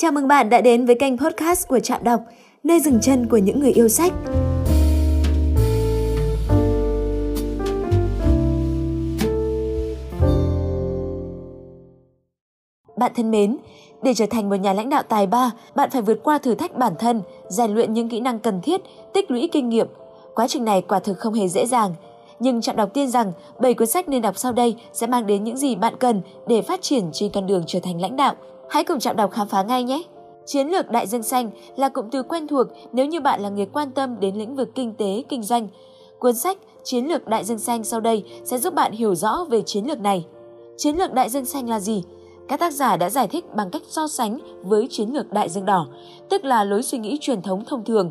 Chào mừng bạn đã đến với kênh podcast của Trạm Đọc, nơi dừng chân của những người yêu sách. Bạn thân mến, để trở thành một nhà lãnh đạo tài ba, bạn phải vượt qua thử thách bản thân, rèn luyện những kỹ năng cần thiết, tích lũy kinh nghiệm. Quá trình này quả thực không hề dễ dàng. Nhưng Trạm đọc tin rằng 7 cuốn sách nên đọc sau đây sẽ mang đến những gì bạn cần để phát triển trên con đường trở thành lãnh đạo. Hãy cùng Trạm đọc khám phá ngay nhé! Chiến lược đại dương xanh là cụm từ quen thuộc nếu như bạn là người quan tâm đến lĩnh vực kinh tế, kinh doanh. Cuốn sách Chiến lược đại dương xanh sau đây sẽ giúp bạn hiểu rõ về chiến lược này. Chiến lược đại dương xanh là gì? Các tác giả đã giải thích bằng cách so sánh với chiến lược đại dương đỏ, tức là lối suy nghĩ truyền thống thông thường.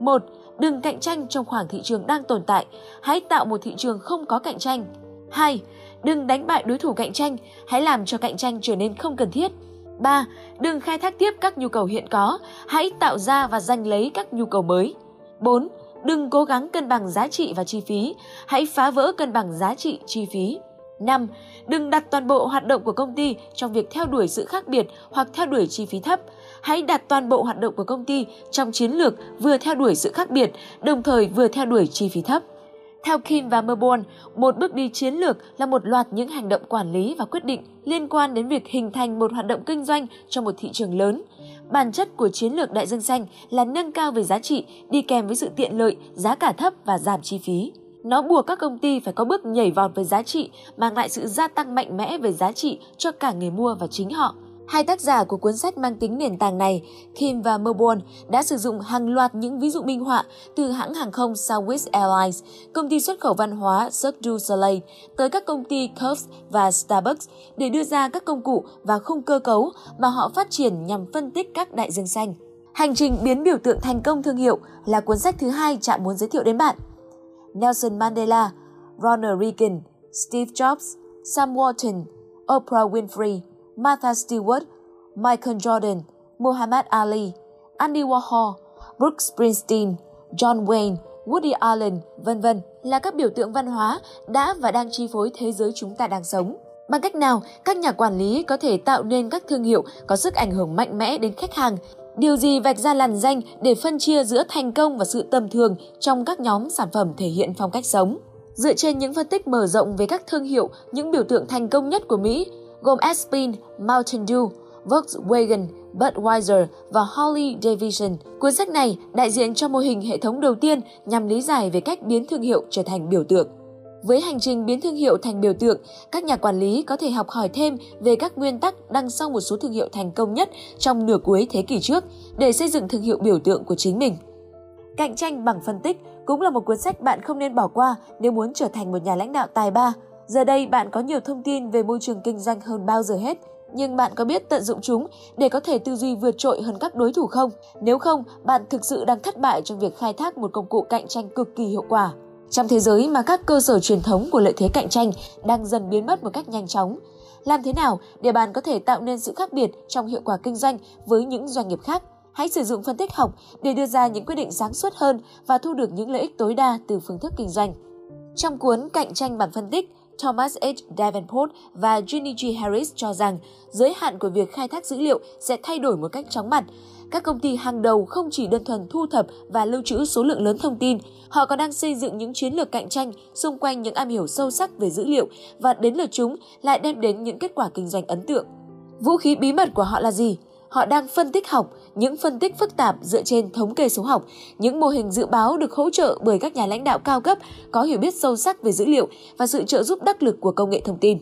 1. Đừng cạnh tranh trong khoảng thị trường đang tồn tại, hãy tạo một thị trường không có cạnh tranh. 2. Đừng đánh bại đối thủ cạnh tranh, hãy làm cho cạnh tranh trở nên không cần thiết. 3. Đừng khai thác tiếp các nhu cầu hiện có, hãy tạo ra và giành lấy các nhu cầu mới. 4. Đừng cố gắng cân bằng giá trị và chi phí, hãy phá vỡ cân bằng giá trị chi phí. 5. Đừng đặt toàn bộ hoạt động của công ty trong việc theo đuổi sự khác biệt hoặc theo đuổi chi phí thấp. Hãy đặt toàn bộ hoạt động của công ty trong chiến lược vừa theo đuổi sự khác biệt, đồng thời vừa theo đuổi chi phí thấp. Theo Kim và Merborn, một bước đi chiến lược là một loạt những hành động quản lý và quyết định liên quan đến việc hình thành một hoạt động kinh doanh trong một thị trường lớn. Bản chất của chiến lược đại dương xanh là nâng cao về giá trị đi kèm với sự tiện lợi, giá cả thấp và giảm chi phí. Nó buộc các công ty phải có bước nhảy vọt về giá trị, mang lại sự gia tăng mạnh mẽ về giá trị cho cả người mua và chính họ. Hai tác giả của cuốn sách mang tính nền tảng này, Kim và Melbourne, đã sử dụng hàng loạt những ví dụ minh họa từ hãng hàng không Southwest Airlines, công ty xuất khẩu văn hóa Cirque du Soleil, tới các công ty Curves và Starbucks để đưa ra các công cụ và khung cơ cấu mà họ phát triển nhằm phân tích các đại dương xanh. Hành trình biến biểu tượng thành công thương hiệu là cuốn sách thứ hai Trạm muốn giới thiệu đến bạn. Nelson Mandela, Ronald Reagan, Steve Jobs, Sam Walton, Oprah Winfrey, Martha Stewart, Michael Jordan, Muhammad Ali, Andy Warhol, Brooks Springsteen, John Wayne, Woody Allen, vân vân là các biểu tượng văn hóa đã và đang chi phối thế giới chúng ta đang sống. Bằng cách nào, các nhà quản lý có thể tạo nên các thương hiệu có sức ảnh hưởng mạnh mẽ đến khách hàng Điều gì vạch ra làn danh để phân chia giữa thành công và sự tầm thường trong các nhóm sản phẩm thể hiện phong cách sống? Dựa trên những phân tích mở rộng về các thương hiệu, những biểu tượng thành công nhất của Mỹ, gồm Aspen, Mountain Dew, Volkswagen, Budweiser và Harley Davidson. Cuốn sách này đại diện cho mô hình hệ thống đầu tiên nhằm lý giải về cách biến thương hiệu trở thành biểu tượng. Với hành trình biến thương hiệu thành biểu tượng, các nhà quản lý có thể học hỏi thêm về các nguyên tắc đằng sau một số thương hiệu thành công nhất trong nửa cuối thế kỷ trước để xây dựng thương hiệu biểu tượng của chính mình. Cạnh tranh bằng phân tích cũng là một cuốn sách bạn không nên bỏ qua nếu muốn trở thành một nhà lãnh đạo tài ba. Giờ đây bạn có nhiều thông tin về môi trường kinh doanh hơn bao giờ hết, nhưng bạn có biết tận dụng chúng để có thể tư duy vượt trội hơn các đối thủ không? Nếu không, bạn thực sự đang thất bại trong việc khai thác một công cụ cạnh tranh cực kỳ hiệu quả. Trong thế giới mà các cơ sở truyền thống của lợi thế cạnh tranh đang dần biến mất một cách nhanh chóng, làm thế nào để bạn có thể tạo nên sự khác biệt trong hiệu quả kinh doanh với những doanh nghiệp khác? Hãy sử dụng phân tích học để đưa ra những quyết định sáng suốt hơn và thu được những lợi ích tối đa từ phương thức kinh doanh. Trong cuốn Cạnh tranh bằng phân tích, Thomas H. Davenport và Ginny G. Harris cho rằng giới hạn của việc khai thác dữ liệu sẽ thay đổi một cách chóng mặt. Các công ty hàng đầu không chỉ đơn thuần thu thập và lưu trữ số lượng lớn thông tin, họ còn đang xây dựng những chiến lược cạnh tranh xung quanh những am hiểu sâu sắc về dữ liệu và đến lượt chúng lại đem đến những kết quả kinh doanh ấn tượng. Vũ khí bí mật của họ là gì? Họ đang phân tích học, những phân tích phức tạp dựa trên thống kê số học, những mô hình dự báo được hỗ trợ bởi các nhà lãnh đạo cao cấp có hiểu biết sâu sắc về dữ liệu và sự trợ giúp đắc lực của công nghệ thông tin.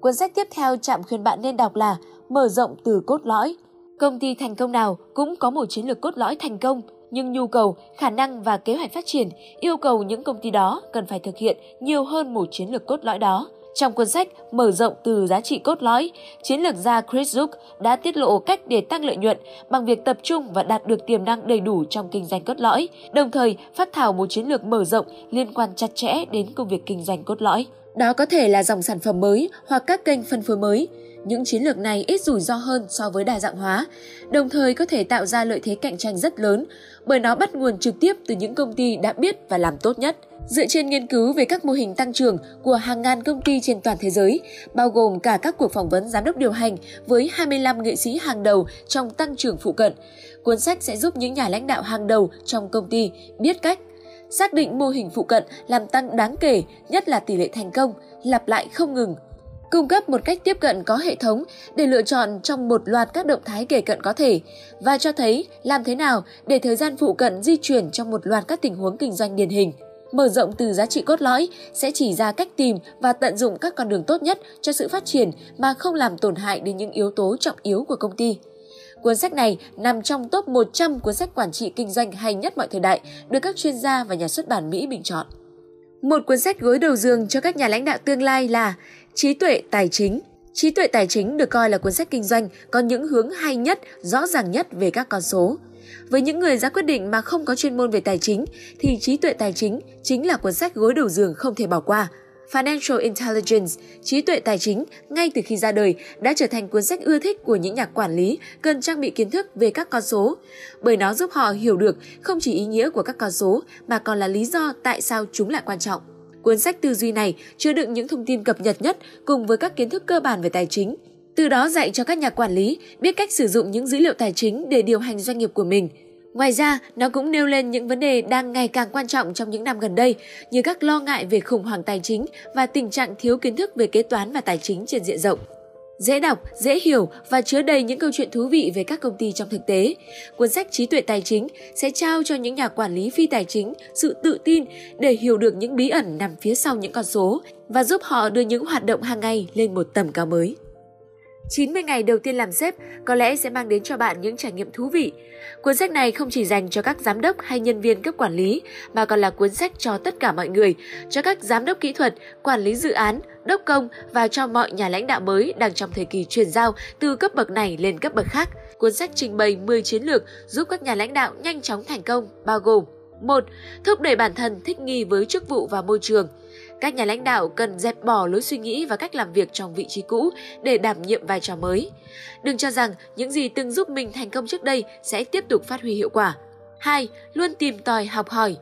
Cuốn sách tiếp theo chạm khuyên bạn nên đọc là Mở rộng từ cốt lõi. Công ty thành công nào cũng có một chiến lược cốt lõi thành công, nhưng nhu cầu, khả năng và kế hoạch phát triển yêu cầu những công ty đó cần phải thực hiện nhiều hơn một chiến lược cốt lõi đó. Trong cuốn sách Mở rộng từ giá trị cốt lõi, chiến lược gia Chris Zook đã tiết lộ cách để tăng lợi nhuận bằng việc tập trung và đạt được tiềm năng đầy đủ trong kinh doanh cốt lõi, đồng thời phát thảo một chiến lược mở rộng liên quan chặt chẽ đến công việc kinh doanh cốt lõi. Đó có thể là dòng sản phẩm mới hoặc các kênh phân phối mới. Những chiến lược này ít rủi ro hơn so với đa dạng hóa, đồng thời có thể tạo ra lợi thế cạnh tranh rất lớn bởi nó bắt nguồn trực tiếp từ những công ty đã biết và làm tốt nhất. Dựa trên nghiên cứu về các mô hình tăng trưởng của hàng ngàn công ty trên toàn thế giới, bao gồm cả các cuộc phỏng vấn giám đốc điều hành với 25 nghệ sĩ hàng đầu trong tăng trưởng phụ cận, cuốn sách sẽ giúp những nhà lãnh đạo hàng đầu trong công ty biết cách xác định mô hình phụ cận làm tăng đáng kể, nhất là tỷ lệ thành công, lặp lại không ngừng. Cung cấp một cách tiếp cận có hệ thống để lựa chọn trong một loạt các động thái kể cận có thể và cho thấy làm thế nào để thời gian phụ cận di chuyển trong một loạt các tình huống kinh doanh điển hình. Mở rộng từ giá trị cốt lõi sẽ chỉ ra cách tìm và tận dụng các con đường tốt nhất cho sự phát triển mà không làm tổn hại đến những yếu tố trọng yếu của công ty. Cuốn sách này nằm trong top 100 cuốn sách quản trị kinh doanh hay nhất mọi thời đại, được các chuyên gia và nhà xuất bản Mỹ bình chọn. Một cuốn sách gối đầu giường cho các nhà lãnh đạo tương lai là Trí tuệ tài chính. Trí tuệ tài chính được coi là cuốn sách kinh doanh có những hướng hay nhất, rõ ràng nhất về các con số. Với những người ra quyết định mà không có chuyên môn về tài chính thì trí tuệ tài chính chính là cuốn sách gối đầu giường không thể bỏ qua. Financial Intelligence, trí tuệ tài chính, ngay từ khi ra đời đã trở thành cuốn sách ưa thích của những nhà quản lý cần trang bị kiến thức về các con số, bởi nó giúp họ hiểu được không chỉ ý nghĩa của các con số mà còn là lý do tại sao chúng lại quan trọng. Cuốn sách tư duy này chứa đựng những thông tin cập nhật nhất cùng với các kiến thức cơ bản về tài chính, từ đó dạy cho các nhà quản lý biết cách sử dụng những dữ liệu tài chính để điều hành doanh nghiệp của mình – Ngoài ra, nó cũng nêu lên những vấn đề đang ngày càng quan trọng trong những năm gần đây, như các lo ngại về khủng hoảng tài chính và tình trạng thiếu kiến thức về kế toán và tài chính trên diện rộng. Dễ đọc, dễ hiểu và chứa đầy những câu chuyện thú vị về các công ty trong thực tế. Cuốn sách Trí tuệ tài chính sẽ trao cho những nhà quản lý phi tài chính sự tự tin để hiểu được những bí ẩn nằm phía sau những con số và giúp họ đưa những hoạt động hàng ngày lên một tầm cao mới. 90 ngày đầu tiên làm sếp có lẽ sẽ mang đến cho bạn những trải nghiệm thú vị. Cuốn sách này không chỉ dành cho các giám đốc hay nhân viên cấp quản lý, mà còn là cuốn sách cho tất cả mọi người, cho các giám đốc kỹ thuật, quản lý dự án, đốc công và cho mọi nhà lãnh đạo mới đang trong thời kỳ chuyển giao từ cấp bậc này lên cấp bậc khác. Cuốn sách trình bày 10 chiến lược giúp các nhà lãnh đạo nhanh chóng thành công, bao gồm 1. Thúc đẩy bản thân thích nghi với chức vụ và môi trường – các nhà lãnh đạo cần dẹp bỏ lối suy nghĩ và cách làm việc trong vị trí cũ để đảm nhiệm vai trò mới. Đừng cho rằng những gì từng giúp mình thành công trước đây sẽ tiếp tục phát huy hiệu quả. 2. Luôn tìm tòi học hỏi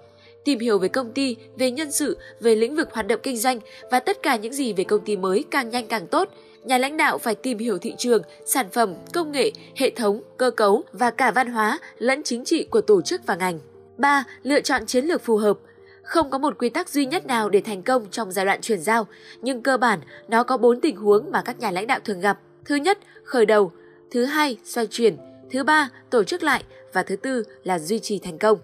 tìm hiểu về công ty, về nhân sự, về lĩnh vực hoạt động kinh doanh và tất cả những gì về công ty mới càng nhanh càng tốt. Nhà lãnh đạo phải tìm hiểu thị trường, sản phẩm, công nghệ, hệ thống, cơ cấu và cả văn hóa lẫn chính trị của tổ chức và ngành. 3. Lựa chọn chiến lược phù hợp. Không có một quy tắc duy nhất nào để thành công trong giai đoạn chuyển giao, nhưng cơ bản nó có bốn tình huống mà các nhà lãnh đạo thường gặp. Thứ nhất, khởi đầu. Thứ hai, xoay chuyển. Thứ ba, tổ chức lại. Và thứ tư là duy trì thành công.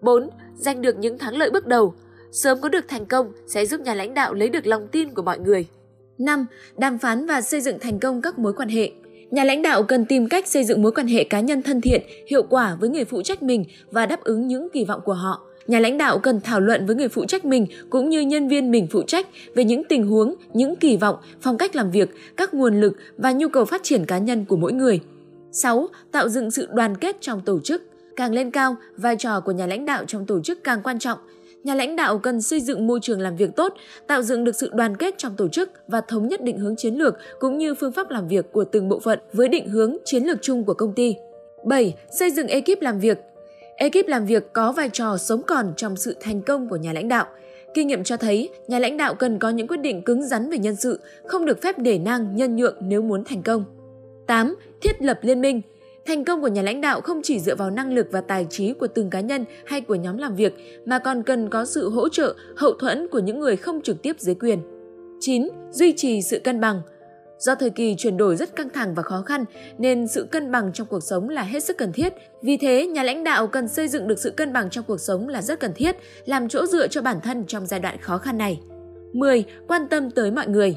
4. Giành được những thắng lợi bước đầu. Sớm có được thành công sẽ giúp nhà lãnh đạo lấy được lòng tin của mọi người. 5. Đàm phán và xây dựng thành công các mối quan hệ. Nhà lãnh đạo cần tìm cách xây dựng mối quan hệ cá nhân thân thiện, hiệu quả với người phụ trách mình và đáp ứng những kỳ vọng của họ. Nhà lãnh đạo cần thảo luận với người phụ trách mình cũng như nhân viên mình phụ trách về những tình huống, những kỳ vọng, phong cách làm việc, các nguồn lực và nhu cầu phát triển cá nhân của mỗi người. 6. Tạo dựng sự đoàn kết trong tổ chức. Càng lên cao, vai trò của nhà lãnh đạo trong tổ chức càng quan trọng. Nhà lãnh đạo cần xây dựng môi trường làm việc tốt, tạo dựng được sự đoàn kết trong tổ chức và thống nhất định hướng chiến lược cũng như phương pháp làm việc của từng bộ phận với định hướng chiến lược chung của công ty. 7. Xây dựng ekip làm việc Ekip làm việc có vai trò sống còn trong sự thành công của nhà lãnh đạo. Kinh nghiệm cho thấy, nhà lãnh đạo cần có những quyết định cứng rắn về nhân sự, không được phép để nang nhân nhượng nếu muốn thành công. 8. Thiết lập liên minh. Thành công của nhà lãnh đạo không chỉ dựa vào năng lực và tài trí của từng cá nhân hay của nhóm làm việc, mà còn cần có sự hỗ trợ, hậu thuẫn của những người không trực tiếp dưới quyền. 9. Duy trì sự cân bằng. Do thời kỳ chuyển đổi rất căng thẳng và khó khăn nên sự cân bằng trong cuộc sống là hết sức cần thiết. Vì thế, nhà lãnh đạo cần xây dựng được sự cân bằng trong cuộc sống là rất cần thiết, làm chỗ dựa cho bản thân trong giai đoạn khó khăn này. 10. Quan tâm tới mọi người.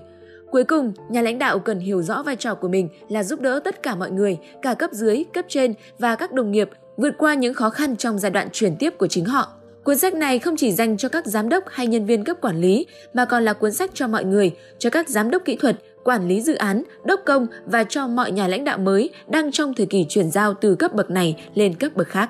Cuối cùng, nhà lãnh đạo cần hiểu rõ vai trò của mình là giúp đỡ tất cả mọi người, cả cấp dưới, cấp trên và các đồng nghiệp vượt qua những khó khăn trong giai đoạn chuyển tiếp của chính họ. Cuốn sách này không chỉ dành cho các giám đốc hay nhân viên cấp quản lý mà còn là cuốn sách cho mọi người, cho các giám đốc kỹ thuật, quản lý dự án, đốc công và cho mọi nhà lãnh đạo mới đang trong thời kỳ chuyển giao từ cấp bậc này lên cấp bậc khác.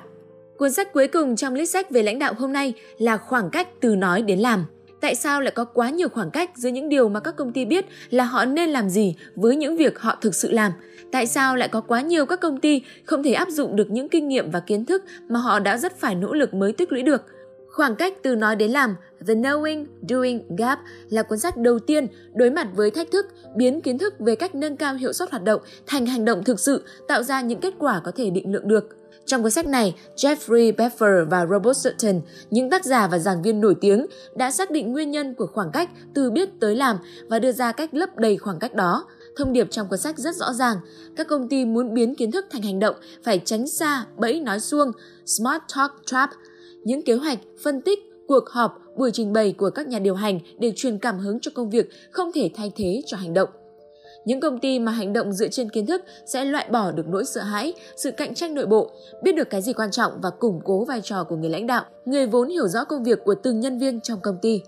Cuốn sách cuối cùng trong list sách về lãnh đạo hôm nay là Khoảng cách từ nói đến làm. Tại sao lại có quá nhiều khoảng cách giữa những điều mà các công ty biết là họ nên làm gì với những việc họ thực sự làm? Tại sao lại có quá nhiều các công ty không thể áp dụng được những kinh nghiệm và kiến thức mà họ đã rất phải nỗ lực mới tích lũy được? Khoảng cách từ nói đến làm, The Knowing Doing Gap là cuốn sách đầu tiên đối mặt với thách thức biến kiến thức về cách nâng cao hiệu suất hoạt động thành hành động thực sự, tạo ra những kết quả có thể định lượng được. Trong cuốn sách này, Jeffrey Beffer và Robert Sutton, những tác giả và giảng viên nổi tiếng, đã xác định nguyên nhân của khoảng cách từ biết tới làm và đưa ra cách lấp đầy khoảng cách đó. Thông điệp trong cuốn sách rất rõ ràng, các công ty muốn biến kiến thức thành hành động phải tránh xa bẫy nói suông, smart talk trap, những kế hoạch, phân tích, cuộc họp, buổi trình bày của các nhà điều hành để truyền cảm hứng cho công việc không thể thay thế cho hành động. Những công ty mà hành động dựa trên kiến thức sẽ loại bỏ được nỗi sợ hãi, sự cạnh tranh nội bộ, biết được cái gì quan trọng và củng cố vai trò của người lãnh đạo, người vốn hiểu rõ công việc của từng nhân viên trong công ty.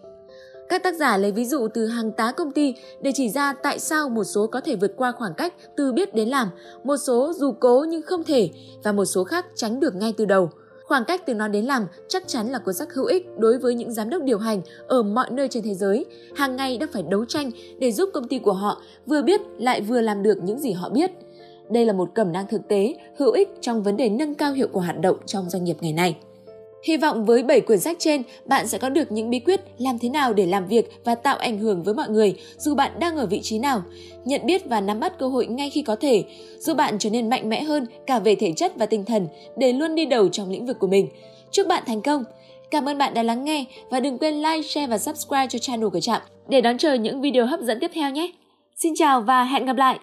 Các tác giả lấy ví dụ từ hàng tá công ty để chỉ ra tại sao một số có thể vượt qua khoảng cách từ biết đến làm, một số dù cố nhưng không thể và một số khác tránh được ngay từ đầu. Khoảng cách từ nói đến làm chắc chắn là cuốn sách hữu ích đối với những giám đốc điều hành ở mọi nơi trên thế giới, hàng ngày đang phải đấu tranh để giúp công ty của họ vừa biết lại vừa làm được những gì họ biết. Đây là một cẩm năng thực tế, hữu ích trong vấn đề nâng cao hiệu quả hoạt động trong doanh nghiệp ngày nay. Hy vọng với 7 quyển sách trên, bạn sẽ có được những bí quyết làm thế nào để làm việc và tạo ảnh hưởng với mọi người dù bạn đang ở vị trí nào, nhận biết và nắm bắt cơ hội ngay khi có thể, giúp bạn trở nên mạnh mẽ hơn cả về thể chất và tinh thần để luôn đi đầu trong lĩnh vực của mình. Chúc bạn thành công! Cảm ơn bạn đã lắng nghe và đừng quên like, share và subscribe cho channel của Trạm để đón chờ những video hấp dẫn tiếp theo nhé. Xin chào và hẹn gặp lại!